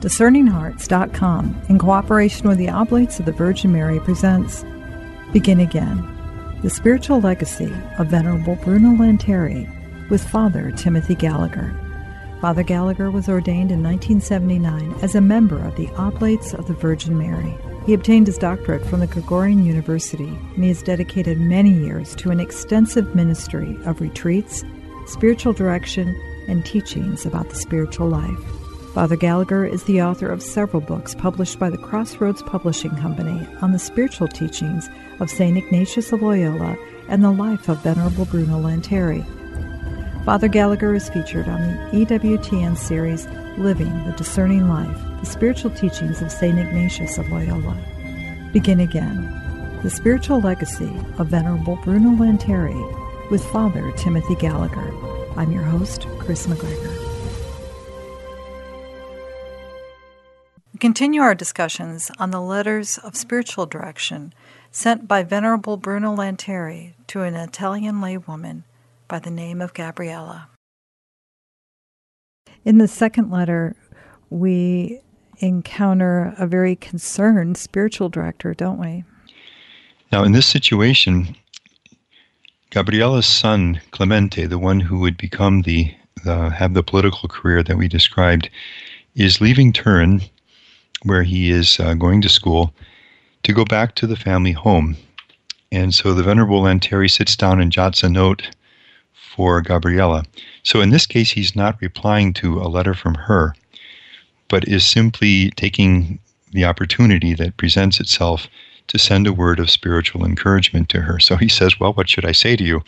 DiscerningHearts.com, in cooperation with the Oblates of the Virgin Mary, presents Begin Again The Spiritual Legacy of Venerable Bruno Lanteri with Father Timothy Gallagher. Father Gallagher was ordained in 1979 as a member of the Oblates of the Virgin Mary. He obtained his doctorate from the Gregorian University, and he has dedicated many years to an extensive ministry of retreats, spiritual direction, and teachings about the spiritual life. Father Gallagher is the author of several books published by the Crossroads Publishing Company on the spiritual teachings of St. Ignatius of Loyola and the life of Venerable Bruno Lanteri. Father Gallagher is featured on the EWTN series Living the Discerning Life, the spiritual teachings of St. Ignatius of Loyola. Begin again. The spiritual legacy of Venerable Bruno Lanteri with Father Timothy Gallagher. I'm your host, Chris McGregor. Continue our discussions on the letters of spiritual direction sent by Venerable Bruno Lanteri to an Italian laywoman by the name of Gabriella. In the second letter, we encounter a very concerned spiritual director, don't we? Now, in this situation, Gabriella's son, Clemente, the one who would become the, the have the political career that we described, is leaving Turin where he is uh, going to school, to go back to the family home. And so the Venerable Lanteri sits down and jots a note for Gabriella. So in this case, he's not replying to a letter from her, but is simply taking the opportunity that presents itself to send a word of spiritual encouragement to her. So he says, Well, what should I say to you?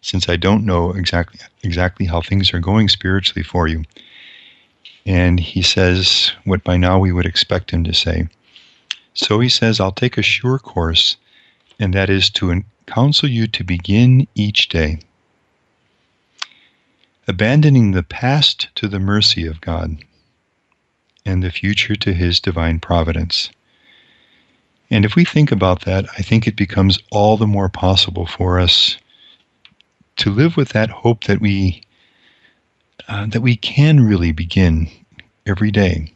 Since I don't know exactly exactly how things are going spiritually for you. And he says what by now we would expect him to say. So he says, I'll take a sure course, and that is to counsel you to begin each day, abandoning the past to the mercy of God and the future to his divine providence. And if we think about that, I think it becomes all the more possible for us to live with that hope that we uh, that we can really begin every day.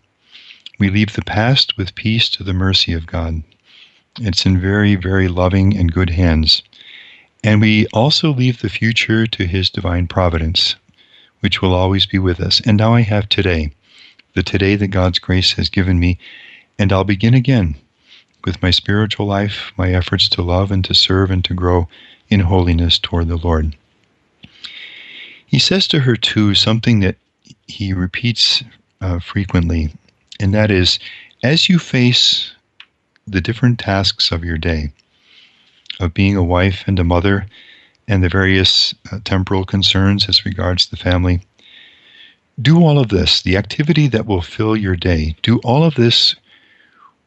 We leave the past with peace to the mercy of God. It's in very, very loving and good hands. And we also leave the future to His divine providence, which will always be with us. And now I have today, the today that God's grace has given me, and I'll begin again with my spiritual life, my efforts to love and to serve and to grow in holiness toward the Lord. He says to her, too, something that he repeats uh, frequently, and that is as you face the different tasks of your day, of being a wife and a mother, and the various uh, temporal concerns as regards the family, do all of this, the activity that will fill your day, do all of this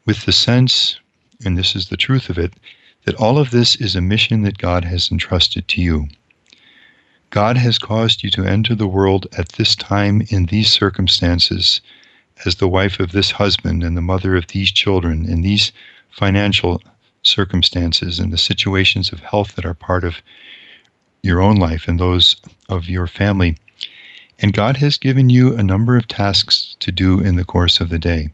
with the sense, and this is the truth of it, that all of this is a mission that God has entrusted to you. God has caused you to enter the world at this time in these circumstances as the wife of this husband and the mother of these children in these financial circumstances and the situations of health that are part of your own life and those of your family. And God has given you a number of tasks to do in the course of the day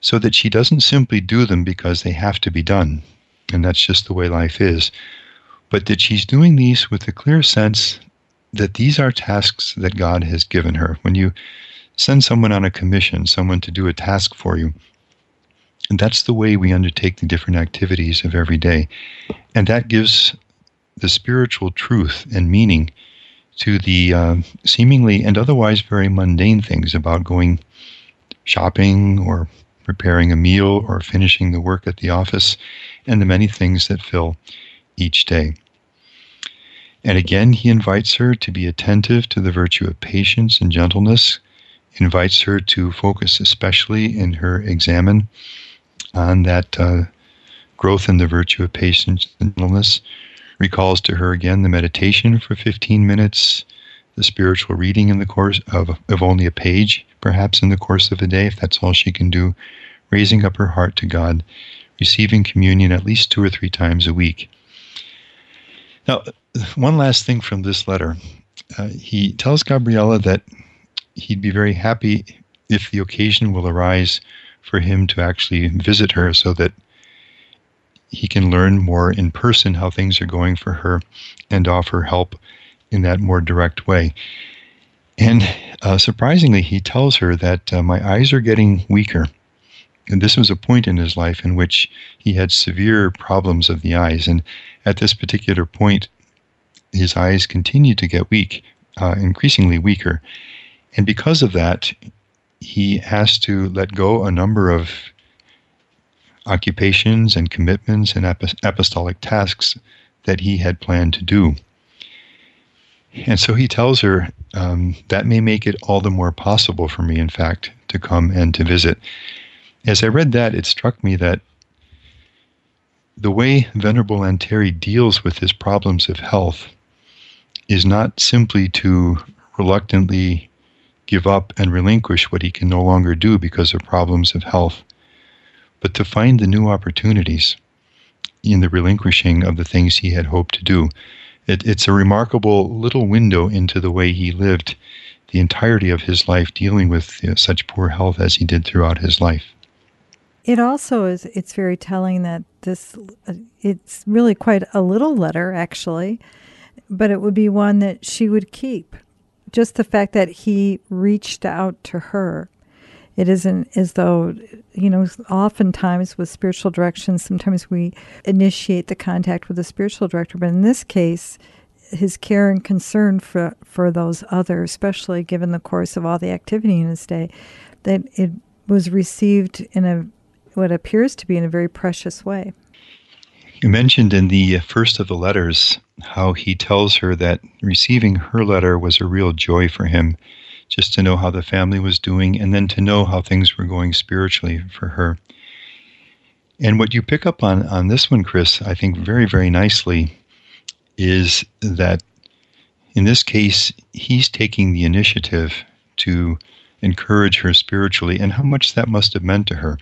so that she doesn't simply do them because they have to be done. And that's just the way life is but that she's doing these with a clear sense that these are tasks that God has given her. When you send someone on a commission, someone to do a task for you, and that's the way we undertake the different activities of every day. And that gives the spiritual truth and meaning to the uh, seemingly and otherwise very mundane things about going shopping or preparing a meal or finishing the work at the office and the many things that fill each day. And again, he invites her to be attentive to the virtue of patience and gentleness, invites her to focus especially in her examen on that uh, growth in the virtue of patience and gentleness, recalls to her again the meditation for 15 minutes, the spiritual reading in the course of, of only a page, perhaps in the course of a day, if that's all she can do, raising up her heart to God, receiving communion at least two or three times a week. Now, one last thing from this letter. Uh, he tells Gabriella that he'd be very happy if the occasion will arise for him to actually visit her so that he can learn more in person how things are going for her and offer help in that more direct way. And uh, surprisingly, he tells her that uh, my eyes are getting weaker. And this was a point in his life in which he had severe problems of the eyes. And at this particular point, his eyes continued to get weak, uh, increasingly weaker. And because of that, he has to let go a number of occupations and commitments and apostolic tasks that he had planned to do. And so he tells her, um, that may make it all the more possible for me, in fact, to come and to visit. As I read that, it struck me that the way Venerable Lanteri deals with his problems of health is not simply to reluctantly give up and relinquish what he can no longer do because of problems of health, but to find the new opportunities in the relinquishing of the things he had hoped to do. It, it's a remarkable little window into the way he lived the entirety of his life dealing with you know, such poor health as he did throughout his life. It also is it's very telling that this it's really quite a little letter actually, but it would be one that she would keep. Just the fact that he reached out to her it isn't as though, you know, oftentimes with spiritual direction, sometimes we initiate the contact with the spiritual director, but in this case, his care and concern for, for those others, especially given the course of all the activity in his day, that it was received in a what appears to be in a very precious way. You mentioned in the first of the letters how he tells her that receiving her letter was a real joy for him just to know how the family was doing and then to know how things were going spiritually for her. And what you pick up on on this one, Chris, I think very, very nicely, is that in this case, he's taking the initiative to encourage her spiritually, and how much that must have meant to her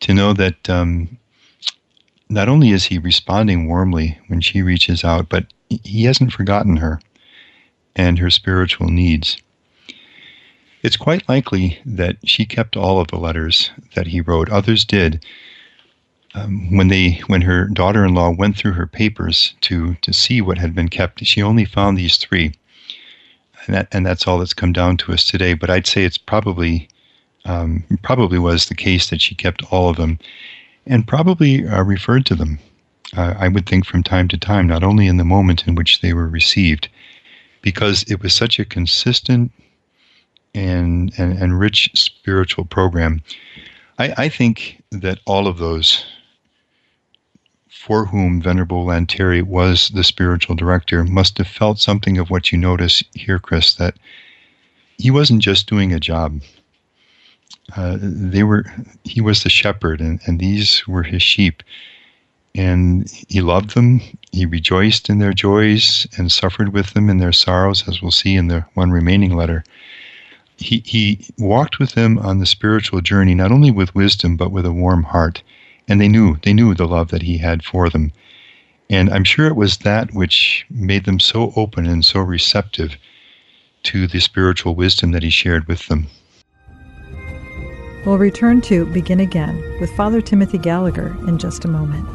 to know that um, not only is he responding warmly when she reaches out, but he hasn't forgotten her and her spiritual needs. It's quite likely that she kept all of the letters that he wrote. Others did. Um, when they, when her daughter-in-law went through her papers to to see what had been kept, she only found these three, and that and that's all that's come down to us today. But I'd say it's probably um, probably was the case that she kept all of them, and probably uh, referred to them. Uh, I would think from time to time, not only in the moment in which they were received, because it was such a consistent and, and, and rich spiritual program. I, I think that all of those for whom Venerable Lanteri was the spiritual director must have felt something of what you notice here, Chris, that he wasn't just doing a job. Uh, they were he was the shepherd and, and these were his sheep and he loved them he rejoiced in their joys and suffered with them in their sorrows as we'll see in the one remaining letter he, he walked with them on the spiritual journey, not only with wisdom, but with a warm heart. And they knew, they knew the love that he had for them. And I'm sure it was that which made them so open and so receptive to the spiritual wisdom that he shared with them. We'll return to Begin Again with Father Timothy Gallagher in just a moment.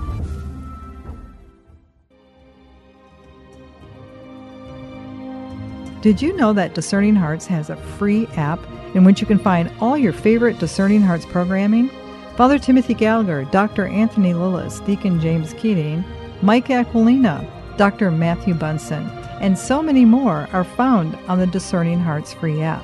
Did you know that Discerning Hearts has a free app in which you can find all your favorite Discerning Hearts programming? Father Timothy Gallagher, Dr. Anthony Lilles, Deacon James Keating, Mike Aquilina, Dr. Matthew Bunson, and so many more are found on the Discerning Hearts free app.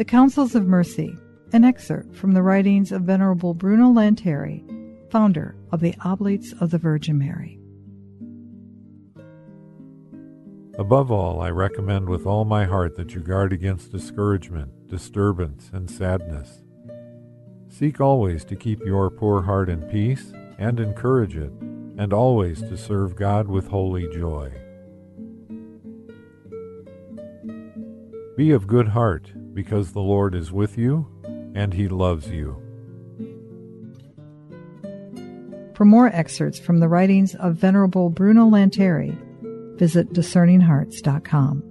The Counsels of Mercy, an excerpt from the writings of Venerable Bruno Lanteri, founder of the Oblates of the Virgin Mary. Above all, I recommend with all my heart that you guard against discouragement, disturbance, and sadness. Seek always to keep your poor heart in peace and encourage it, and always to serve God with holy joy. Be of good heart, because the Lord is with you, and he loves you. For more excerpts from the writings of Venerable Bruno Lanteri, visit discerninghearts.com.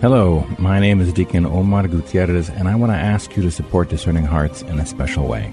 Hello, my name is Deacon Omar Gutierrez, and I want to ask you to support Discerning Hearts in a special way.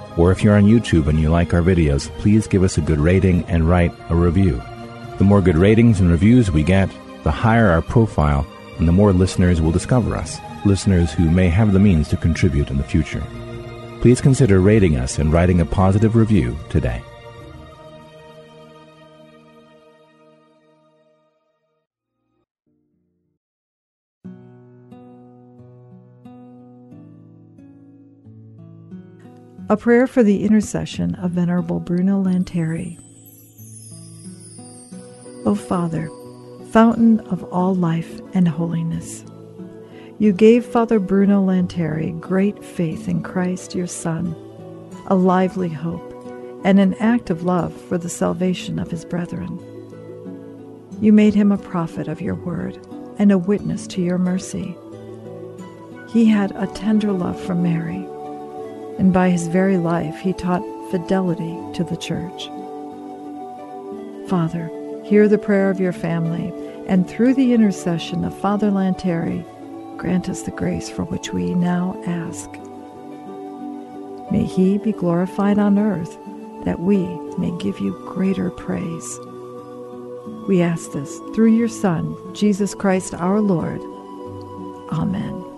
or if you're on YouTube and you like our videos, please give us a good rating and write a review. The more good ratings and reviews we get, the higher our profile and the more listeners will discover us, listeners who may have the means to contribute in the future please consider rating us and writing a positive review today. A prayer for the intercession of Venerable Bruno Lanteri. O Father, fountain of all life and holiness, you gave Father Bruno Lanteri great faith in Christ your Son, a lively hope, and an act of love for the salvation of his brethren. You made him a prophet of your word and a witness to your mercy. He had a tender love for Mary, and by his very life he taught fidelity to the Church. Father, hear the prayer of your family, and through the intercession of Father Lanteri, grant us the grace for which we now ask. May he be glorified on earth, that we may give you greater praise. We ask this through your Son, Jesus Christ our Lord. Amen.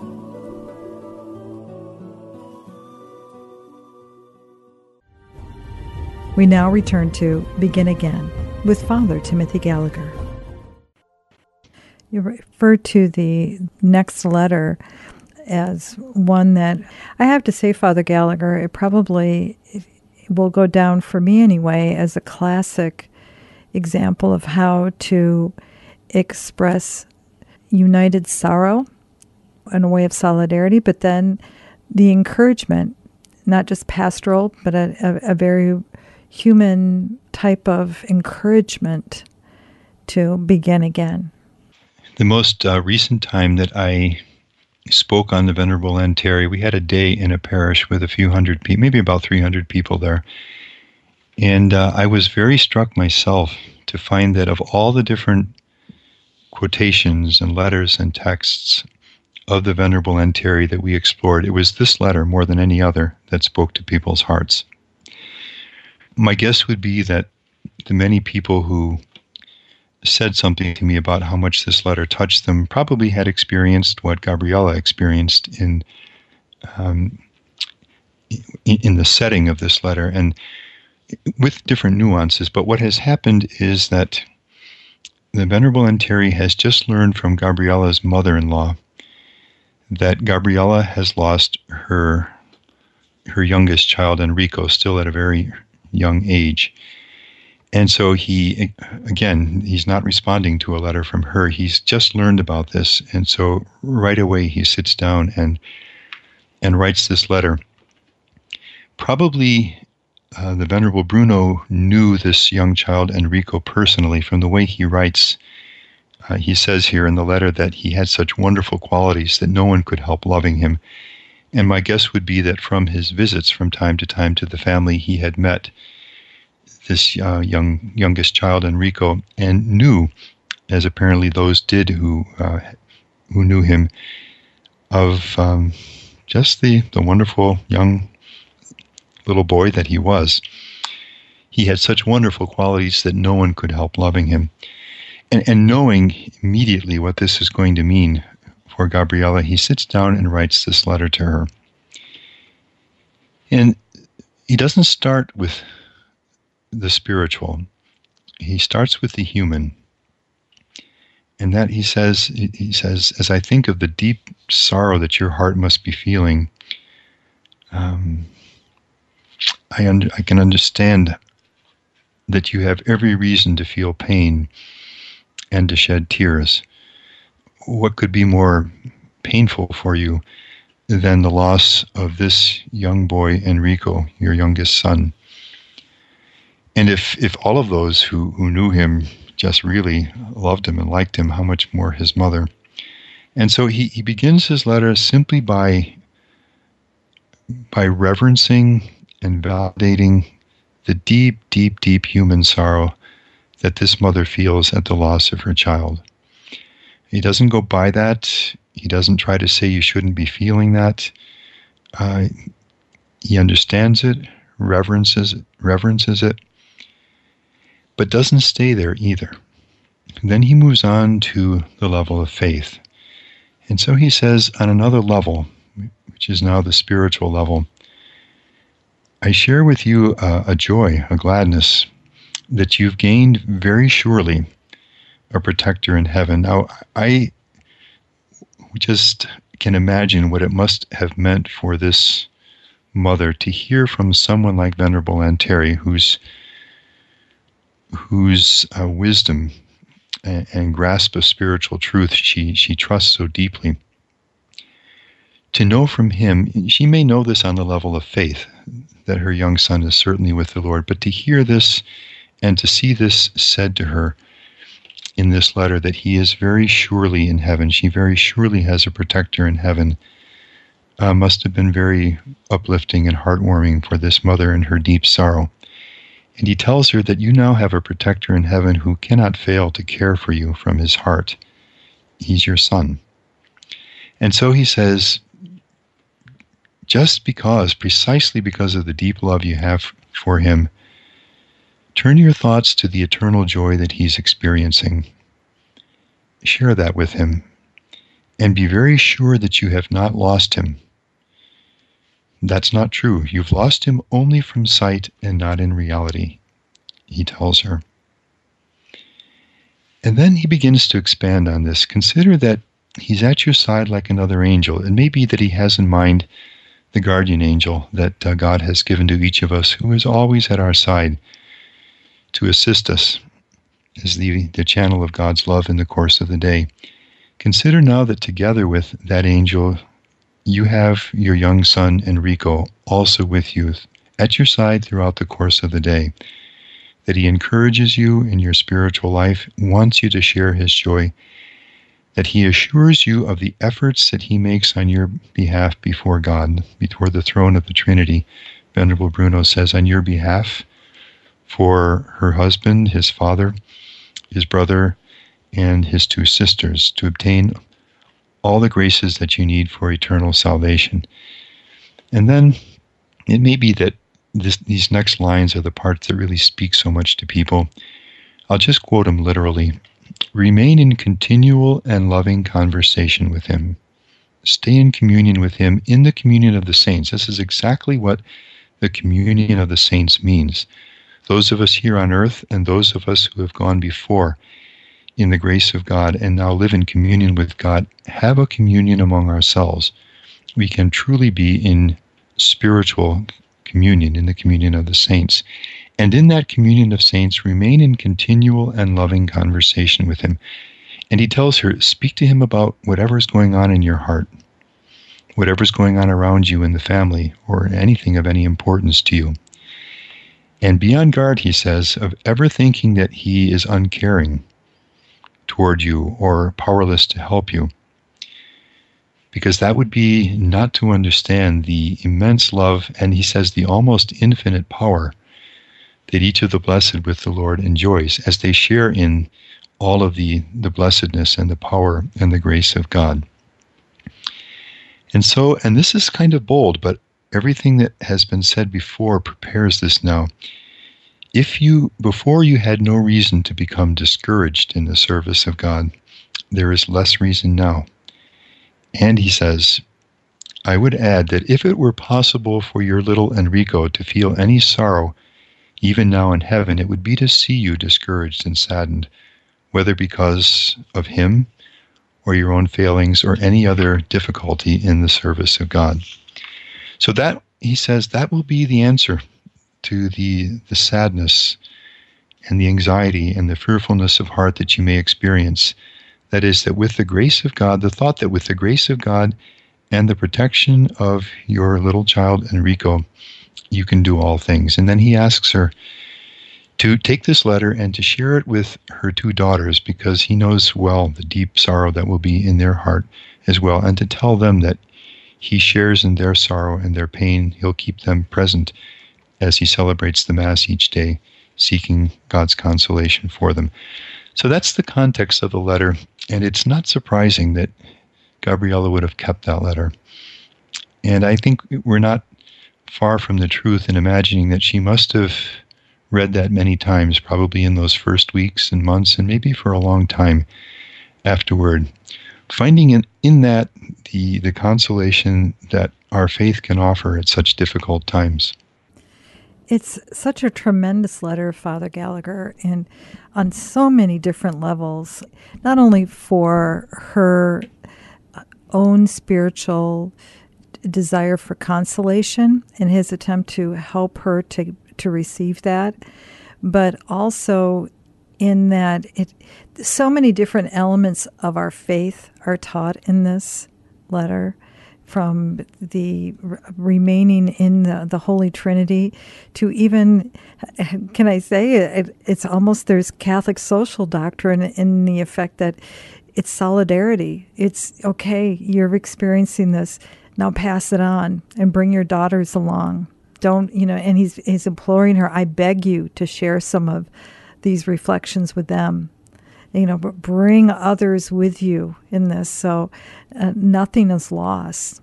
We now return to Begin Again with Father Timothy Gallagher. You refer to the next letter as one that I have to say, Father Gallagher, it probably will go down for me anyway as a classic example of how to express united sorrow in a way of solidarity, but then the encouragement, not just pastoral, but a, a, a very human type of encouragement to begin again. The most uh, recent time that I spoke on the Venerable Lanteri, we had a day in a parish with a few hundred people, maybe about 300 people there. And uh, I was very struck myself to find that of all the different quotations and letters and texts of the Venerable Lanteri that we explored, it was this letter more than any other that spoke to people's hearts. My guess would be that the many people who said something to me about how much this letter touched them probably had experienced what Gabriella experienced in um, in the setting of this letter and with different nuances. But what has happened is that the Venerable Lanteri has just learned from Gabriella's mother-in-law that Gabriella has lost her her youngest child Enrico still at a very young age and so he, again, he's not responding to a letter from her. He's just learned about this. And so right away he sits down and, and writes this letter. Probably uh, the Venerable Bruno knew this young child, Enrico, personally from the way he writes. Uh, he says here in the letter that he had such wonderful qualities that no one could help loving him. And my guess would be that from his visits from time to time to the family he had met, this uh, young youngest child, Enrico, and knew, as apparently those did who uh, who knew him, of um, just the the wonderful young little boy that he was. he had such wonderful qualities that no one could help loving him. And, and knowing immediately what this is going to mean for Gabriella, he sits down and writes this letter to her. And he doesn't start with the spiritual, he starts with the human. And that he says, he says, as I think of the deep sorrow that your heart must be feeling, um, I, under, I can understand that you have every reason to feel pain and to shed tears. What could be more painful for you than the loss of this young boy, Enrico, your youngest son? And if, if all of those who, who knew him just really loved him and liked him, how much more his mother? And so he, he begins his letter simply by by reverencing and validating the deep, deep, deep human sorrow that this mother feels at the loss of her child. He doesn't go by that. He doesn't try to say you shouldn't be feeling that. Uh, he understands it, reverences it, reverences it, but doesn't stay there either. Then he moves on to the level of faith. And so he says, on another level, which is now the spiritual level, I share with you a, a joy, a gladness that you've gained very surely a protector in heaven. Now, I just can imagine what it must have meant for this mother to hear from someone like Venerable Lanteri, whose whose uh, wisdom and, and, grasp of spiritual truth she she trusts so deeply. To know from him, she may know this on the level of faith, that her young son is certainly with the Lord. But to hear this and to see this said to her in this letter that he is very surely in heaven, she very surely has a protector in heaven, uh, must have been very uplifting and heartwarming for this mother in her deep sorrow. And he tells her that you now have a protector in heaven who cannot fail to care for you from his heart. He's your son. And so he says, just because, precisely because of the deep love you have for him, turn your thoughts to the eternal joy that he's experiencing. Share that with him, and be very sure that you have not lost him. That's not true. You've lost him only from sight and not in reality, he tells her. And then he begins to expand on this. Consider that he's at your side like another angel. It may be that he has in mind the guardian angel that uh, God has given to each of us, who is always at our side to assist us as the, the channel of God's love in the course of the day. Consider now that together with that angel, you have your young son Enrico also with you at your side throughout the course of the day. That he encourages you in your spiritual life, wants you to share his joy, that he assures you of the efforts that he makes on your behalf before God, before the throne of the Trinity. Venerable Bruno says, on your behalf, for her husband, his father, his brother, and his two sisters, to obtain all the graces that you need for eternal salvation. And then it may be that this, these next lines are the parts that really speak so much to people. I'll just quote them literally. Remain in continual and loving conversation with Him. Stay in communion with Him in the communion of the saints. This is exactly what the communion of the saints means. Those of us here on earth and those of us who have gone before in the grace of God and now live in communion with God have a communion among ourselves. We can truly be in spiritual communion, in the communion of the saints and in that communion of saints remain in continual and loving conversation with him. And he tells her, speak to him about whatever is going on in your heart, whatever is going on around you in the family, or anything of any importance to you. And be on guard, he says, of ever thinking that he is uncaring toward you or powerless to help you. Because that would be not to understand the immense love, and he says the almost infinite power that each of the blessed with the Lord enjoys as they share in all of the, the blessedness and the power and the grace of God. And so, and this is kind of bold, but everything that has been said before prepares this now. if you, before you had no reason to become discouraged in the service of God, there is less reason now. And he says, I would add that if it were possible for your little Enrico to feel any sorrow, even now in heaven, it would be to see you discouraged and saddened, whether because of him or your own failings or any other difficulty in the service of God. So that he says that will be the answer to the the sadness and the anxiety and the fearfulness of heart that you may experience. That is that with the grace of God, the thought that with the grace of God and the protection of your little child Enrico, you can do all things. And then he asks her to take this letter and to share it with her two daughters because he knows well the deep sorrow that will be in their heart as well, and to tell them that he shares in their sorrow and their pain. He'll keep them present as he celebrates the Mass each day, seeking God's consolation for them. So that's the context of the letter, and it's not surprising that Gabriella would have kept that letter. And I think we're not far from the truth in imagining that she must have read that many times, probably in those first weeks and months, and maybe for a long time afterward. Finding in, in that the, the consolation that our faith can offer at such difficult times. It's such a tremendous letter, Father Gallagher, and on so many different levels, not only for her uh, own spiritual desire for consolation and his attempt to help her to to receive that, but also in that it so many different elements of our faith are taught in this letter from the remaining in the, the, Holy Trinity to even, can I say, it, it's almost there's Catholic social doctrine in the effect that it's solidarity. It's okay, you're experiencing this. Now pass it on and bring your daughters along. Don't, you know, and he's, he's imploring her, I beg you to share some of these reflections with them you know, bring others with you in this. So uh, nothing is lost.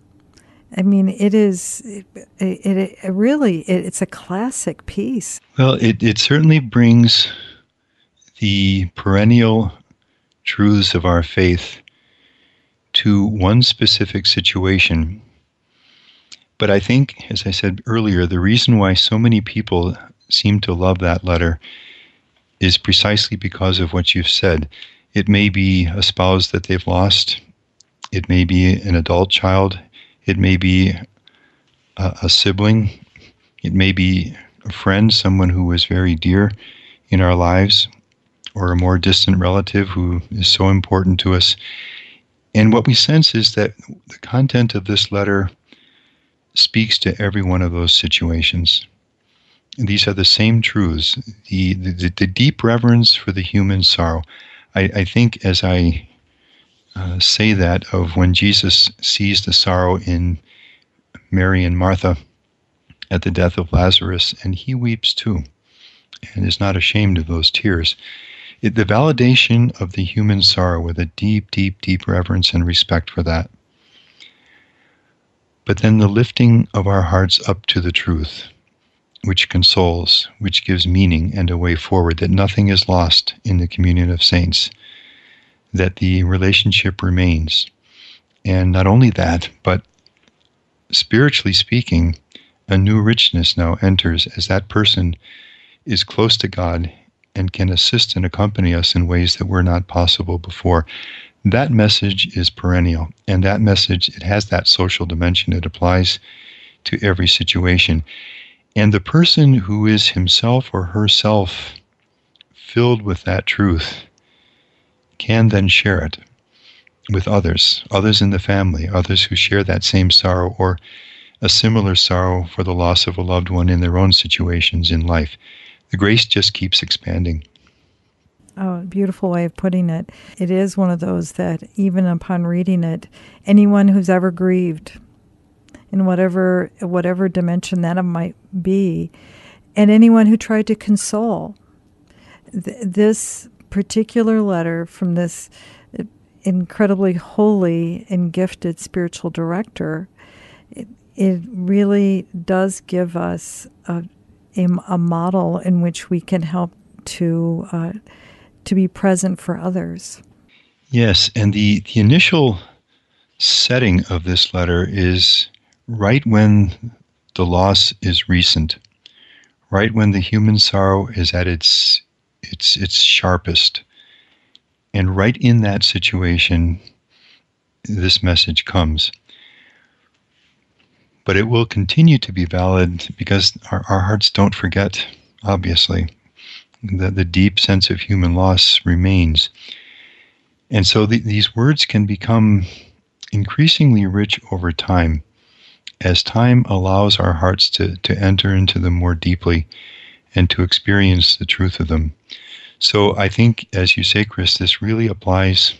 I mean, it is it, it, it really it, it's a classic piece. Well, it, it certainly brings the perennial truths of our faith to one specific situation. But I think, as I said earlier, the reason why so many people seem to love that letter is precisely because of what you've said. It may be a spouse that they've lost, it may be an adult child, it may be a, a sibling, it may be a friend, someone who was very dear in our lives, or a more distant relative who is so important to us. And what we sense is that the content of this letter speaks to every one of those situations these are the same truths the, the, the deep reverence for the human sorrow. I, I think as I uh, say that of when Jesus sees the sorrow in Mary and Martha at the death of Lazarus, and he weeps too, and is not ashamed of those tears. It, the validation of the human sorrow with a deep, deep, deep reverence and respect for that. But then the lifting of our hearts up to the truth which consoles, which gives meaning and a way forward, that nothing is lost in the communion of saints, that the relationship remains. And not only that, but spiritually speaking, a new richness now enters as that person is close to God and can assist and accompany us in ways that were not possible before. That message is perennial, and that message, it has that social dimension. It applies to every situation. And the person who is himself or herself filled with that truth can then share it with others, others in the family, others who share that same sorrow or a similar sorrow for the loss of a loved one in their own situations in life. The grace just keeps expanding. Oh, beautiful way of putting it. It is one of those that, even upon reading it, anyone who's ever grieved, in whatever whatever dimension that might be, and anyone who tried to console. Th- this particular letter from this incredibly holy and gifted spiritual director, it, it really does give us a, a, a model in which we can help to uh, to be present for others. Yes, and the, the initial setting of this letter is right when the loss is recent, right when the human sorrow is at its its its sharpest. And right in that situation this message comes. But it will continue to be valid because our, our hearts don't forget, obviously. The, the deep sense of human loss remains. And so the, these words can become increasingly rich over time as time allows our hearts to, to enter into them more deeply and to experience the truth of them. So I think, as you say, Chris, this really applies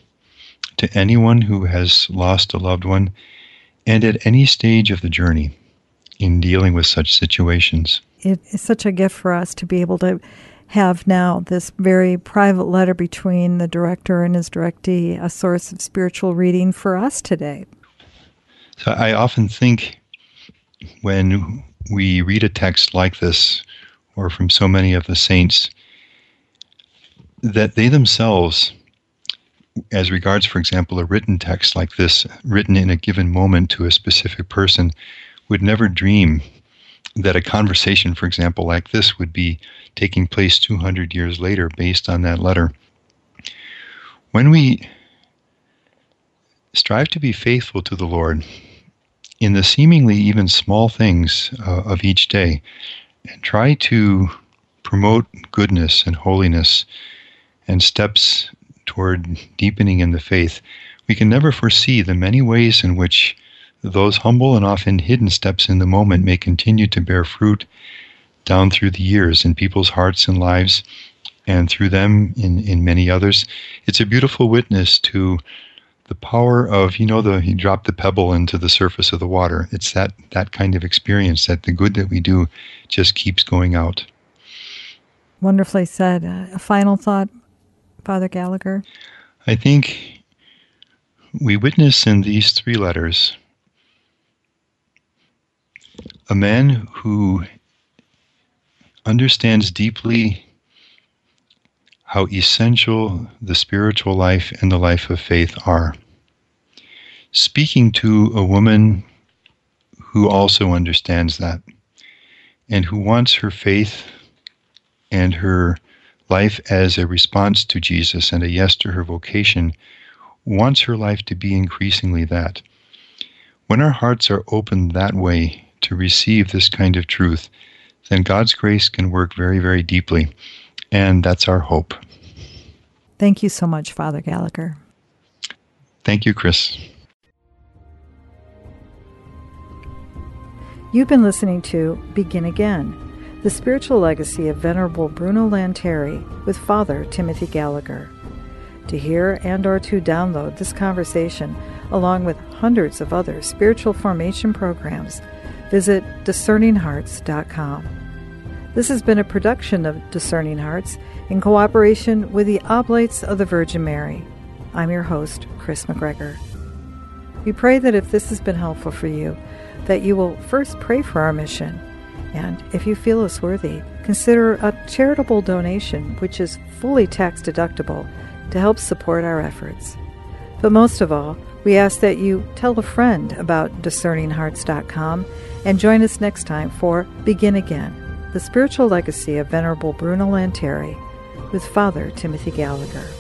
to anyone who has lost a loved one and at any stage of the journey in dealing with such situations. It is such a gift for us to be able to have now this very private letter between the director and his directee, a source of spiritual reading for us today. So I often think when we read a text like this, or from so many of the saints, that they themselves as regards, for example, a written text like this, written in a given moment to a specific person, would never dream that a conversation, for example, like this would be taking place 200 years later based on that letter. When we strive to be faithful to the Lord in the seemingly even small things uh, of each day, and try to promote goodness and holiness and steps toward deepening in the faith, we can never foresee the many ways in which those humble and often hidden steps in the moment may continue to bear fruit down through the years in people's hearts and lives and through them in, in many others. It's a beautiful witness to the power of, you know, the he dropped the pebble into the surface of the water. It's that, that kind of experience that the good that we do just keeps going out. Wonderfully said. Uh, a final thought, Father Gallagher? I think we witness in these three letters a man who understands deeply how essential the spiritual life and the life of faith are. Speaking to a woman who also understands that and who wants her faith and her life as a response to Jesus and a yes to her vocation, wants her life to be increasingly that. When our hearts are opened that way to receive this kind of truth, then God's grace can work very, very deeply. And that's our hope. Thank you so much, Father Gallagher. Thank you, Chris. You've been listening to Begin Again the Spiritual Legacy of Venerable Bruno Lanteri with Father Timothy Gallagher. To hear and or to download this conversation along with hundreds of other spiritual formation programs, visit discerninghearts.com. This has been a production of Discerning Hearts in cooperation with the Oblates of the Virgin Mary. I'm your host, Chris McGregor. We pray that if this has been helpful for you, that you will first pray for our mission and if you feel us worthy, consider a charitable donation, which is fully tax deductible, to help support our efforts. But most of all, we ask that you tell a friend about discerninghearts.com and join us next time for Begin Again, the spiritual legacy of Venerable Bruno Lanteri with Father Timothy Gallagher.